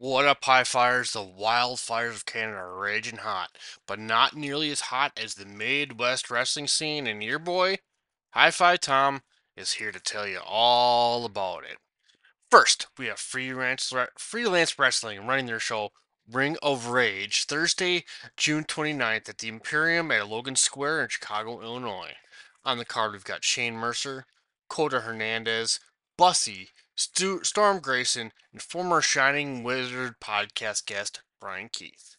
What up, high flyers? The wildfires of Canada are raging hot, but not nearly as hot as the Midwest wrestling scene, and your boy, High Five Tom, is here to tell you all about it. First, we have freelance, freelance wrestling running their show Ring of Rage Thursday, June 29th at the Imperium at Logan Square in Chicago, Illinois. On the card, we've got Shane Mercer, Kota Hernandez, Bussy, Stu- Storm Grayson, and former Shining Wizard podcast guest Brian Keith.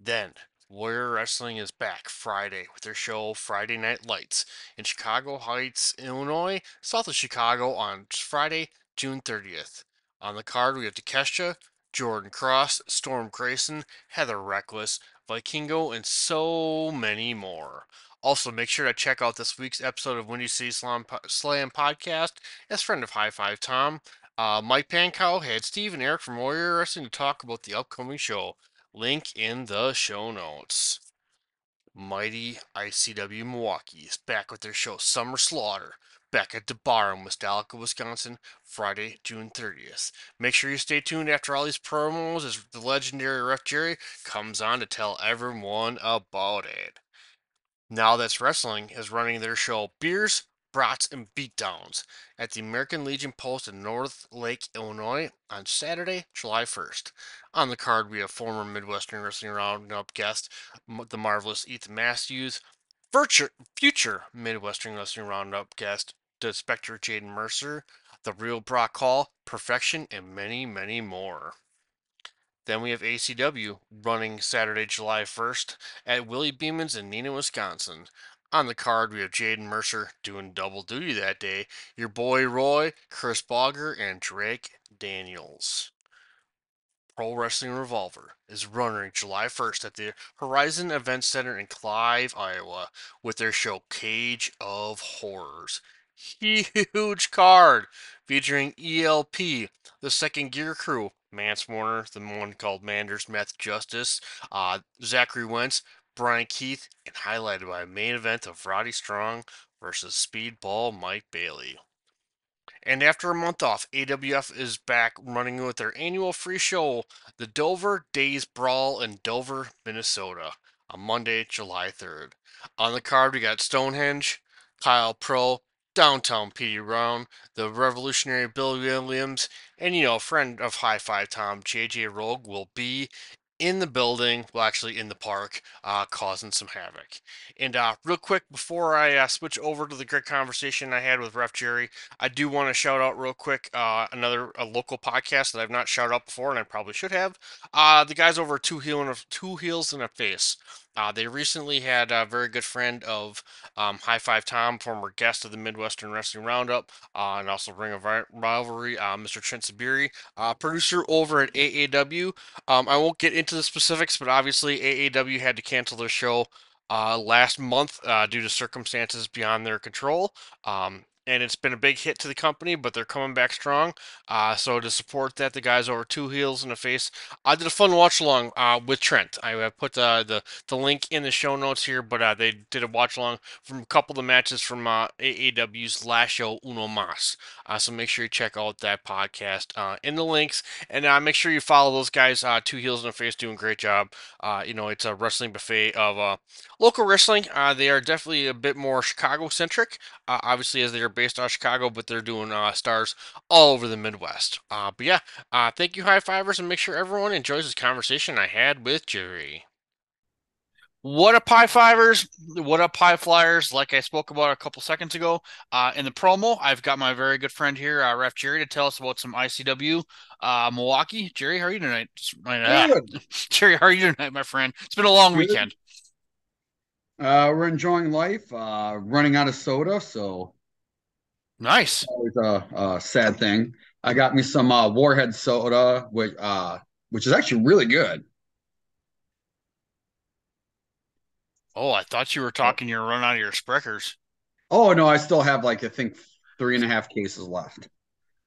Then, Warrior Wrestling is back Friday with their show Friday Night Lights in Chicago Heights, Illinois, south of Chicago on Friday, June 30th. On the card, we have Takeshita, Jordan Cross, Storm Grayson, Heather Reckless, Vikingo, and so many more. Also, make sure to check out this week's episode of Windy City Slam, Slam Podcast as friend of High Five Tom. Uh, Mike Pankow had Steve and Eric from Warrior Wrestling to talk about the upcoming show. Link in the show notes. Mighty ICW Milwaukee is back with their show Summer Slaughter back at the bar in West Allis, Wisconsin, Friday, June 30th. Make sure you stay tuned after all these promos as the legendary Ref Jerry comes on to tell everyone about it. Now That's Wrestling is running their show Beers, Brats, and Beatdowns at the American Legion Post in North Lake, Illinois on Saturday, July 1st. On the card, we have former Midwestern Wrestling Roundup guest, the marvelous Ethan Matthews, future Midwestern Wrestling Roundup guest, the Spectre Jaden Mercer, the real Brock Hall, Perfection, and many, many more. Then we have ACW running Saturday, July 1st at Willie Beeman's in Neenah, Wisconsin. On the card, we have Jaden Mercer doing double duty that day, your boy Roy, Chris Bogger, and Drake Daniels. Pro Wrestling Revolver is running July 1st at the Horizon Event Center in Clive, Iowa, with their show Cage of Horrors. Huge card featuring ELP, the Second Gear Crew, Mance Warner, the one called Manders Meth Justice, uh, Zachary Wentz, Brian Keith, and highlighted by a main event of Roddy Strong versus Speedball Mike Bailey. And after a month off, AWF is back running with their annual free show, the Dover Days Brawl in Dover, Minnesota, on Monday, July 3rd. On the card, we got Stonehenge, Kyle Pro, Downtown Petey Brown, the revolutionary Bill Williams, and you know, a friend of High Five Tom, JJ Rogue, will be in the building, well, actually in the park, uh, causing some havoc. And uh, real quick, before I uh, switch over to the great conversation I had with Ref Jerry, I do want to shout out real quick uh, another a local podcast that I've not shouted out before, and I probably should have. Uh, the guys over Two Heel and a, Two Heels and a Face. Uh, they recently had a very good friend of um, High Five Tom, former guest of the Midwestern Wrestling Roundup, uh, and also Ring of Rivalry, uh, Mr. Trent Zuberi, uh, producer over at AAW. Um, I won't get into the specifics, but obviously AAW had to cancel their show uh, last month uh, due to circumstances beyond their control. Um, and it's been a big hit to the company, but they're coming back strong. Uh, so to support that, the guys over two heels in the face. I did a fun watch along uh, with Trent. I put uh, the the link in the show notes here, but uh, they did a watch along from a couple of the matches from uh, AAW's last show Uno Mas. Uh, so make sure you check out that podcast in the links, and make sure you follow those guys. two heels in the face doing a great job. you know, it's a wrestling buffet of local wrestling. they are definitely a bit more Chicago centric, obviously as they are based out of Chicago, but they're doing uh, stars all over the Midwest. Uh, but yeah, uh, thank you, high fivers, and make sure everyone enjoys this conversation I had with Jerry. What up, high Fivers? What up, high Flyers? Like I spoke about a couple seconds ago, uh, in the promo, I've got my very good friend here, uh, Ref Jerry, to tell us about some ICW uh, Milwaukee. Jerry, how are you tonight? Good. Jerry, how are you tonight, my friend? It's been a long good. weekend. Uh, we're enjoying life. Uh, running out of soda, so Nice. Always a, a, sad thing. I got me some uh, Warhead soda with uh, which is actually really good. Oh, I thought you were talking You're run out of your Sprechers. Oh no, I still have like I think three and a half cases left.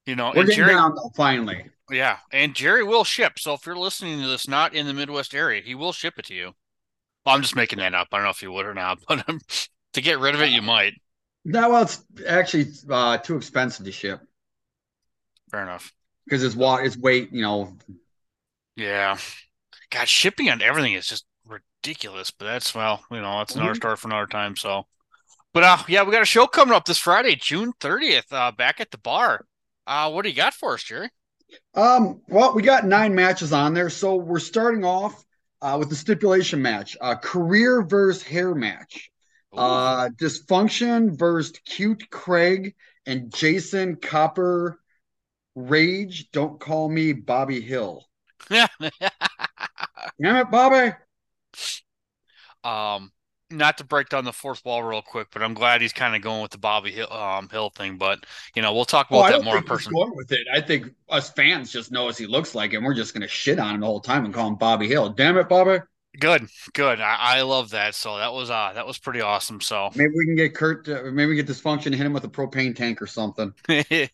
You know, We're getting Jerry, down though, finally. yeah, and Jerry will ship. So if you're listening to this not in the Midwest area, he will ship it to you. Well, I'm just making that up. I don't know if you would or not, but um, to get rid of it, you might. No, well, it's actually uh, too expensive to ship Fair enough. because it's wa it's weight. You know, Yeah. God, shipping on everything is just ridiculous, but that's well, you know, that's another Mhm. story for another time. So, but uh, yeah, we got a show coming up this Friday, June 30th, uh, back at the bar. Uh, what do you got for us, Jerry? Um, well, we got nine matches on there, so we're starting off uh, with the stipulation match, uh, career versus hair match. Uh, dysfunction versus cute Craig and Jason Copper. Rage, don't call me Bobby Hill. Damn it, Bobby. um, not to break down the fourth wall real quick, but I'm glad he's kind of going with the Bobby Hill, um, Hill thing. But you know, we'll talk Oh, about I that more in person. going with it. I think us fans just know as he looks like, and we're just gonna shit on him the whole time and call him Bobby Hill. Damn it, Bobby. Good, good. I, I love that. So that was uh that was pretty awesome. So Maybe we can get Kurt. To, maybe we get dysfunction to hit him with a propane tank or something.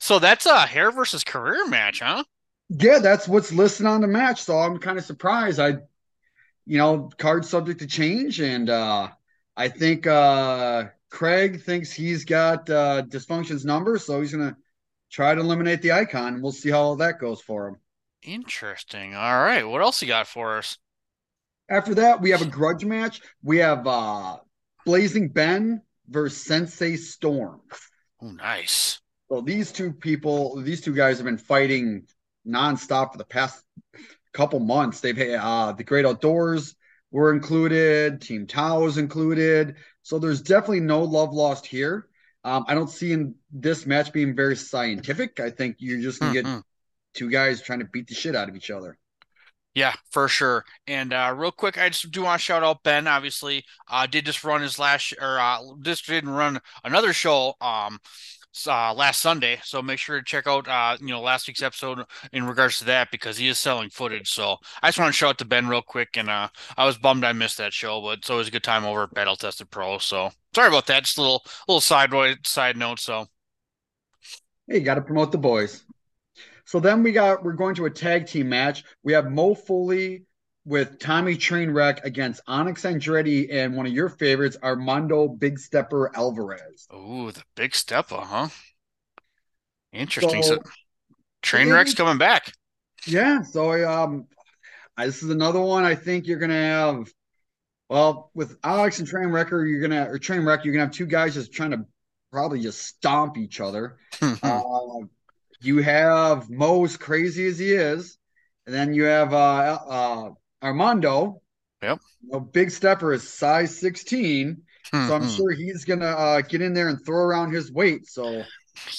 so that's a hair versus career match, huh? Yeah, that's what's listed on the match. So I'm kind of surprised. I, you know, card subject to change, and uh I think uh Craig thinks he's got uh dysfunction's number, so he's gonna try to eliminate the icon. and We'll see how that goes for him. Interesting. All right. What else you got for us? After that, we have a grudge match. We have uh Blazing Ben versus Sensei Storm. Oh, nice. So these two people, these two guys have been fighting nonstop for the past couple months. They've had uh, the Great Outdoors were included, Team Tao is included. So there's definitely no love lost here. Um, I don't see in this match being very scientific. I think you're just gonna get Mhm. two guys trying to beat the shit out of each other. Yeah, for sure. And uh, real quick, I just do want to shout out Ben. Obviously, uh, did just run his last or uh, just didn't run another show um uh, last Sunday. So make sure to check out uh you know last week's episode in regards to that because he is selling footage. So I just want to shout out to Ben real quick. And uh, I was bummed I missed that show, but it's always a good time over at Battle Tested Pro. So sorry about that. Just a little little side side note. So Hey, you got to promote the boys. So then we got we're going to a tag team match. We have Mo Foley with Tommy Trainwreck against Onyx Andretti and one of your favorites, Armando Big Stepper Alvarez. Oh, the big Stepper, huh? Interesting. So, So- Trainwreck's coming back. Yeah, so um, this is another one. I think you're gonna have, well, with Alex and Trainwrecker, you're gonna or Trainwreck, you're gonna have two guys just trying to probably just stomp each other. Uh, you have Mo's crazy as he is, and then you have uh, uh, Armando. Yep. Know, Big Stepper is size 16, so I'm Mhm. sure he's gonna uh, get in there and throw around his weight. So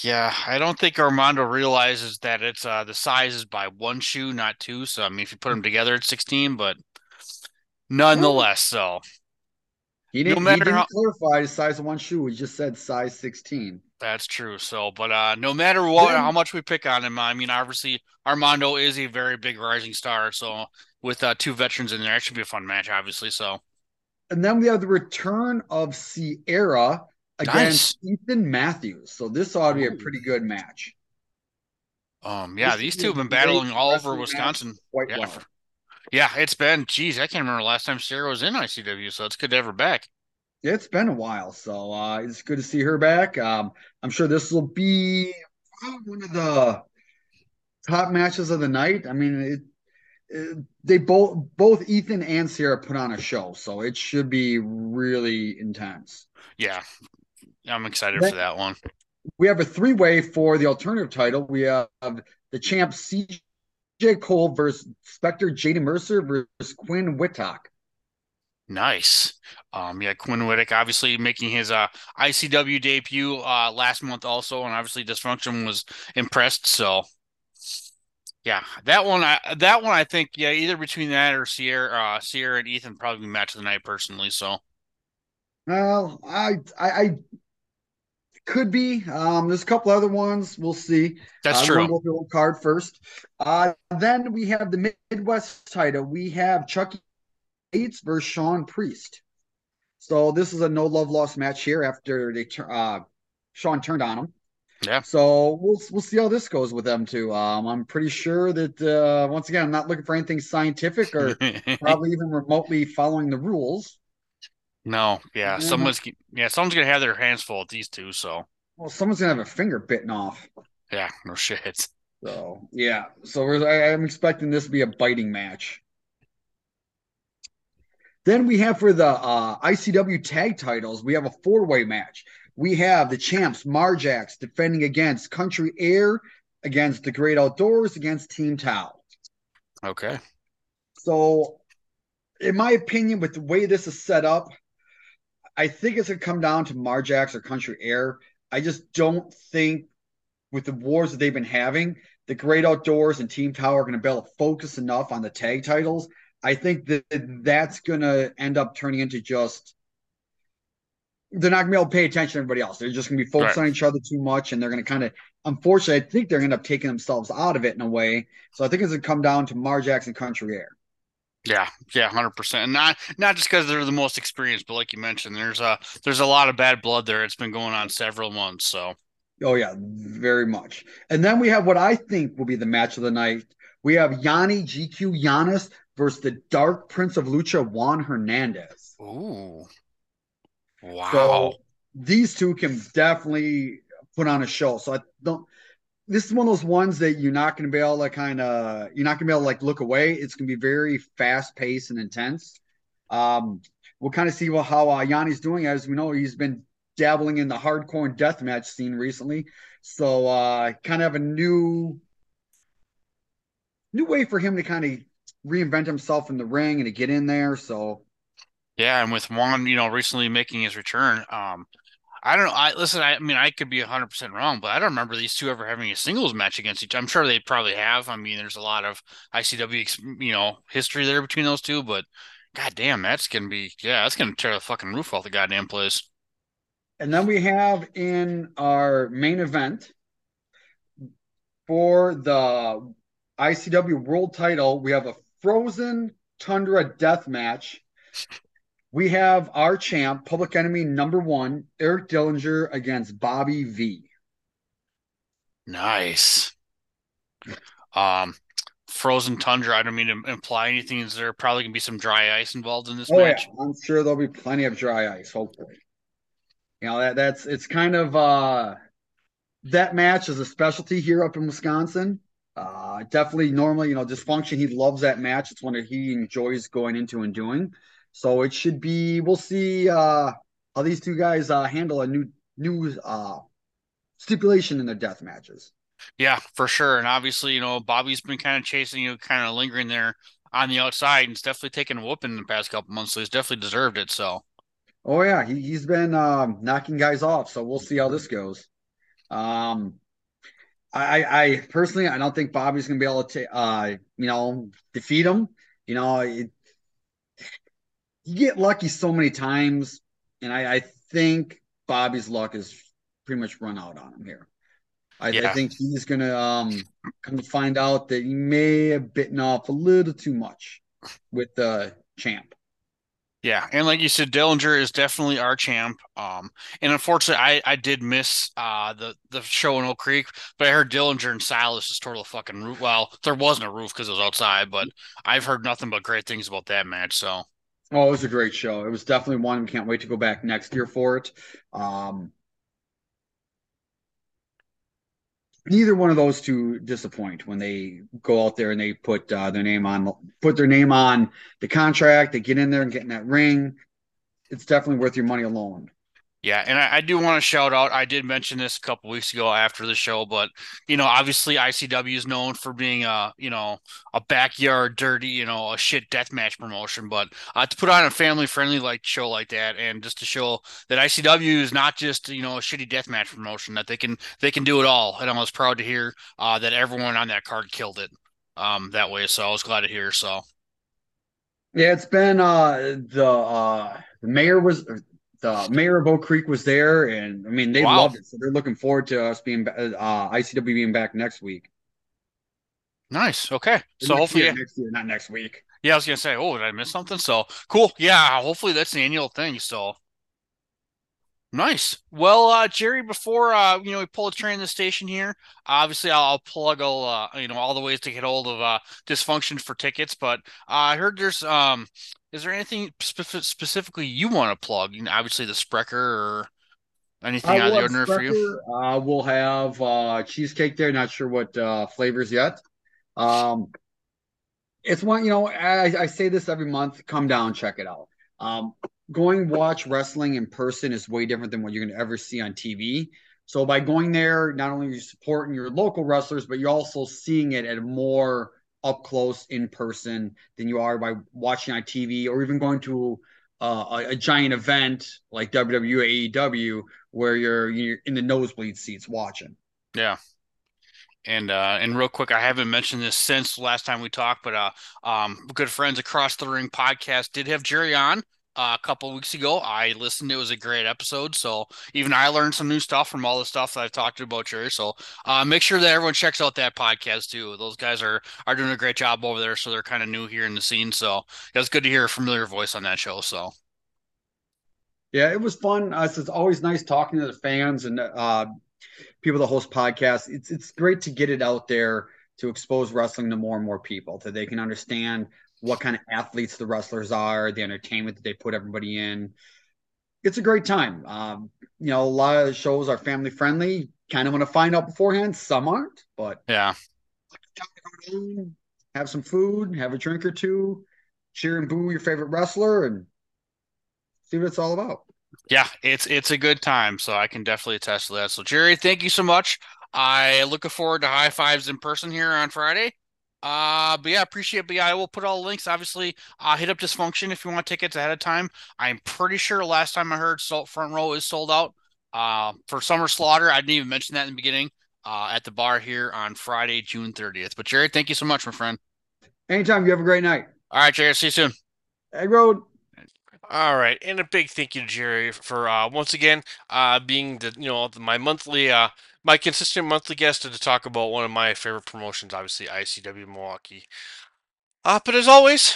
Yeah, I don't think Armando realizes that it's uh the size is by one shoe, not two. So I mean, if you put them together, it's 16, but nonetheless, so he didn't, he matter didn't how- clarify his size of one shoe. He just said size 16. That's true. So, but uh no matter what, how much we pick on him, I mean, obviously Armando is a very big rising star. So with uh two veterans in there, it should be a fun match, obviously. So And then we have the return of Sierra against Ethan Matthews. So this ought to be a pretty good match. um yeah, This these two have been battling all over. Wisconsin. Quite Yeah, well. for- Yeah, it's been geez, I can't remember the last time Sierra was in ICW, so it's good to have her back. It's been a while, so uh, it's good to see her back. Um, I'm sure this will be one of the top matches of the night. I mean, it, it, they both both Ethan and Sierra put on a show, so it should be really intense. Yeah. I'm excited Then- for that one. We have a three way for the alternative title. We have the champ CJ Cole versus Spectre JD Mercer versus Quinn Whittock. Nice. Um, yeah, Quinn Whittick obviously making his uh ICW debut uh last month also, and obviously Dysfunction was impressed. So yeah, that one I that one I think yeah either between that or Sierra uh Sierra and Ethan probably match of the night personally. So Well, I, I, I Could be. Um, there's a couple other ones. We'll see. That's uh, true. We'll go card first. Uh, then we have the Midwest title. We have Chucky Yates versus Sean Priest. So this is a no love lost match here after they uh, Sean turned on him. Yeah. So we'll we'll see how this goes with them too. Um, I'm pretty sure that uh, once again, I'm not looking for anything scientific or probably even remotely following the rules. no, yeah, Yeah. someone's yeah, someone's gonna have their hands full with these two. So Well, someone's gonna have a finger bitten off. yeah, no shit. So yeah, so we're, I, I'm expecting this to be a biting match. Then we have for the uh, ICW tag titles, we have a four way match. We have the champs Marjax defending against Country Air, against the Great Outdoors, against Team Tao. Okay. So, in my opinion, with the way this is set up, I think it's gonna come down to Marjax or Country Air. I just don't think with the wars that they've been having, the Great Outdoors and Team Tao are going to be able to focus enough on the tag titles. I think that that's going to end up turning into just they're not going to be able to pay attention to everybody else. They're just going to be focused Right. on each other too much, and they're going to kind of, unfortunately, I think they're going to end up taking themselves out of it in a way. So I think it's going to come down to Marjax and Country Air. Yeah, yeah, hundred percent. And not not just because they're the most experienced, but like you mentioned, there's a there's a lot of bad blood there. It's been going on several months. So Oh yeah, very much. And then we have what I think will be the match of the night. We have Yanni GQ Giannis versus the Dark Prince of Lucha Juan Hernandez. Ooh. Wow. So these two can definitely put on a show. So I don't. This is one of those ones that you're not going to be able to kind of you're not going to be able to like look away. It's going to be very fast paced and intense. Um, we'll kind of see what, how uh, Yanni's doing. As we know, he's been dabbling in the hardcore and deathmatch scene recently. So uh, kind of have a new new way for him to kind of reinvent himself in the ring and to get in there. So Yeah, and with Juan, you know, recently making his return, um, I don't know. I listen. I, mean, I could be hundred percent wrong, but I don't remember these two ever having a singles match against each. I'm sure they probably have. I mean, there's a lot of ICW, you know, history there between those two. But god damn, that's gonna be yeah, that's gonna tear the fucking roof off the goddamn place. And then we have in our main event for the ICW World Title, we have a Frozen Tundra Death Match. We have our champ, Public Enemy number one, Eric Dillinger against Bobby V. Nice. Um, frozen tundra. I don't mean to imply anything. Is there probably gonna be some dry ice involved in this Oh yeah, match? I'm sure there'll be plenty of dry ice. Hopefully, you know that that's it's kind of uh that match is a specialty here up in Wisconsin. Uh, definitely, normally, you know, dysfunction. He loves that match. It's one that he enjoys going into and doing. So it should be. We'll see uh, how these two guys uh, handle a new new uh, stipulation in their death matches. Yeah, for sure. And obviously, you know, Bobby's been kind of chasing you, kind of lingering there on the outside, and it's definitely taken a whooping in the past couple months. So he's definitely deserved it. So Oh yeah, he he's been um, knocking guys off. So we'll see how this goes. Um, I I personally I don't think Bobby's gonna be able to uh you know defeat him. You know, it, you get lucky so many times, and I I think Bobby's luck is pretty much run out on him here. I, I think he's gonna um come to find out that he may have bitten off a little too much with the champ. Yeah, and like you said, Dillinger is definitely our champ. Um, and unfortunately, I I did miss uh the the show in Oak Creek, but I heard Dillinger and Silas tore the fucking roof. Well, there wasn't a roof because it was outside, but I've heard nothing but great things about that match. So Oh, it was a great show. It was definitely one. We can't wait to go back next year for it. Um, neither one of those two disappoint when they go out there and they put uh, their name on put their name on the contract. They get in there and get in that ring. It's definitely worth your money alone. Yeah, and I, I do want to shout out. I did mention this a couple weeks ago after the show, but you know, obviously ICW is known for being a you know a backyard dirty, you know, a shit deathmatch promotion. But uh, to put on a family friendly like show like that, and just to show that ICW is not just you know a shitty deathmatch promotion, that they can they can do it all. And I was proud to hear uh, that everyone on that card killed it um, that way. So I was glad to hear. So Yeah, it's been uh, the uh, the mayor was the mayor of Oak Creek was there, and I mean they Wow. loved it. So they're looking forward to us being uh, ICW being back next week. Nice. Okay. So hopefully, year, next year, not next week. yeah, I was gonna say, oh, did I miss something? So cool. Yeah, hopefully that's the annual thing. So nice. Well, uh, Jerry, before uh, you know, we pull a train in the station here. Obviously, I'll, I'll plug all uh, you know, all the ways to get hold of uh, dysfunction for tickets. But uh, I heard there's um, is there anything specifically you want to plug? You know, obviously the Sprecher or anything I out of the ordinary for you. Sprecher. Uh, we'll have uh, cheesecake there. Not sure what uh, flavors yet. Um, it's one, you know, I, I say this every month. Come down, check it out. Um, going watch wrestling in person is way different than what you're going to ever see on TV. So by going there, not only are you supporting your local wrestlers, but you're also seeing it at a more up close in person than you are by watching on TV or even going to uh, a, a giant event like WWE, AEW, where you're you're in the nosebleed seats watching. Yeah. And uh and real quick, I haven't mentioned this since last time we talked, but uh um good friends across the ring podcast did have Jerry on a couple weeks ago. I listened, it was a great episode. So even I learned some new stuff from all the stuff that I've talked to about Jerry. So uh make sure that everyone checks out that podcast too. Those guys are are doing a great job over there, so they're kind of new here in the scene. So it's good to hear a familiar voice on that show. So Yeah, it was fun. Uh, it's always nice talking to the fans and uh, people that host podcasts. It's it's great to get it out there to expose wrestling to more and more people, so they can understand what kind of athletes the wrestlers are, the entertainment that they put everybody in. It's a great time. Um, you know, a lot of shows are family friendly. Kind of want to find out beforehand. Some aren't, but yeah. have some food, have a drink or two, cheer and boo your favorite wrestler, and see what it's all about. Yeah, it's it's a good time, so I can definitely attest to that. So Jerry, thank you so much. I looking forward to high fives in person here on Friday. Uh, but yeah, appreciate it. But yeah, I will put all the links. Obviously, uh, hit up Dysfunction if you want tickets ahead of time. I'm pretty sure last time I heard Salt Front Row is sold out. Uh, for Summer Slaughter, I didn't even mention that in the beginning. Uh, at the bar here on Friday, June 30th. But Jerry, thank you so much, my friend. Anytime. You have a great night. All right, Jerry. See you soon. Egg Road. All right, and a big thank you to Jerry for uh, once again uh, being the you know the, my monthly uh, my consistent monthly guest to talk about one of my favorite promotions, obviously ICW Milwaukee. Uh, but as always,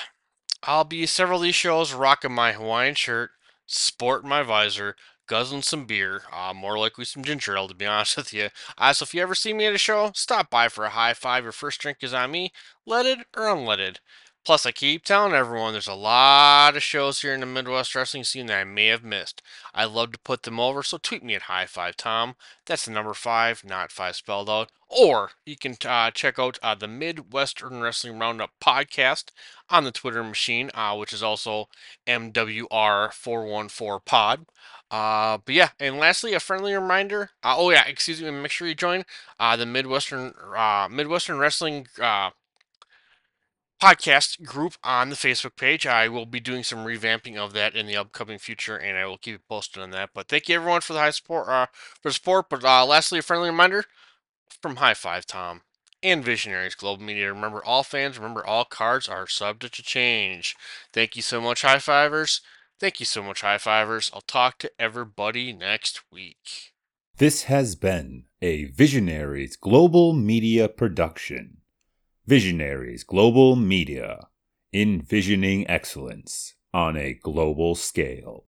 I'll be several of these shows rocking my Hawaiian shirt, sporting my visor, guzzling some beer, uh, more likely some ginger ale to be honest with you. Uh, so if you ever see me at a show, stop by for a high five. Your first drink is on me, leaded or unleaded. Plus, I keep telling everyone there's a lot of shows here in the Midwest wrestling scene that I may have missed. I love to put them over, so tweet me at High Five Tom. That's the number five, not five spelled out. Or you can uh, check out uh, the Midwestern Wrestling Roundup podcast on the Twitter machine, uh, which is also MWR414pod. Uh, but yeah, and lastly, a friendly reminder. Uh, oh yeah, excuse me. Make sure you join uh, the Midwestern uh, Midwestern Wrestling podcast group on the Facebook page. I will be doing some revamping of that in the upcoming future, and I will keep you posted on that. But thank you everyone for the high support uh, for support. But uh, lastly, a friendly reminder from High Five Tom and Visionaries Global Media. Remember, all fans, remember, all cards are subject to change. Thank you so much, High Fivers. Thank you so much, High Fivers. I'll talk to everybody next week. This has been a Visionaries Global Media production. Visionaries Global Media, envisioning excellence on a global scale.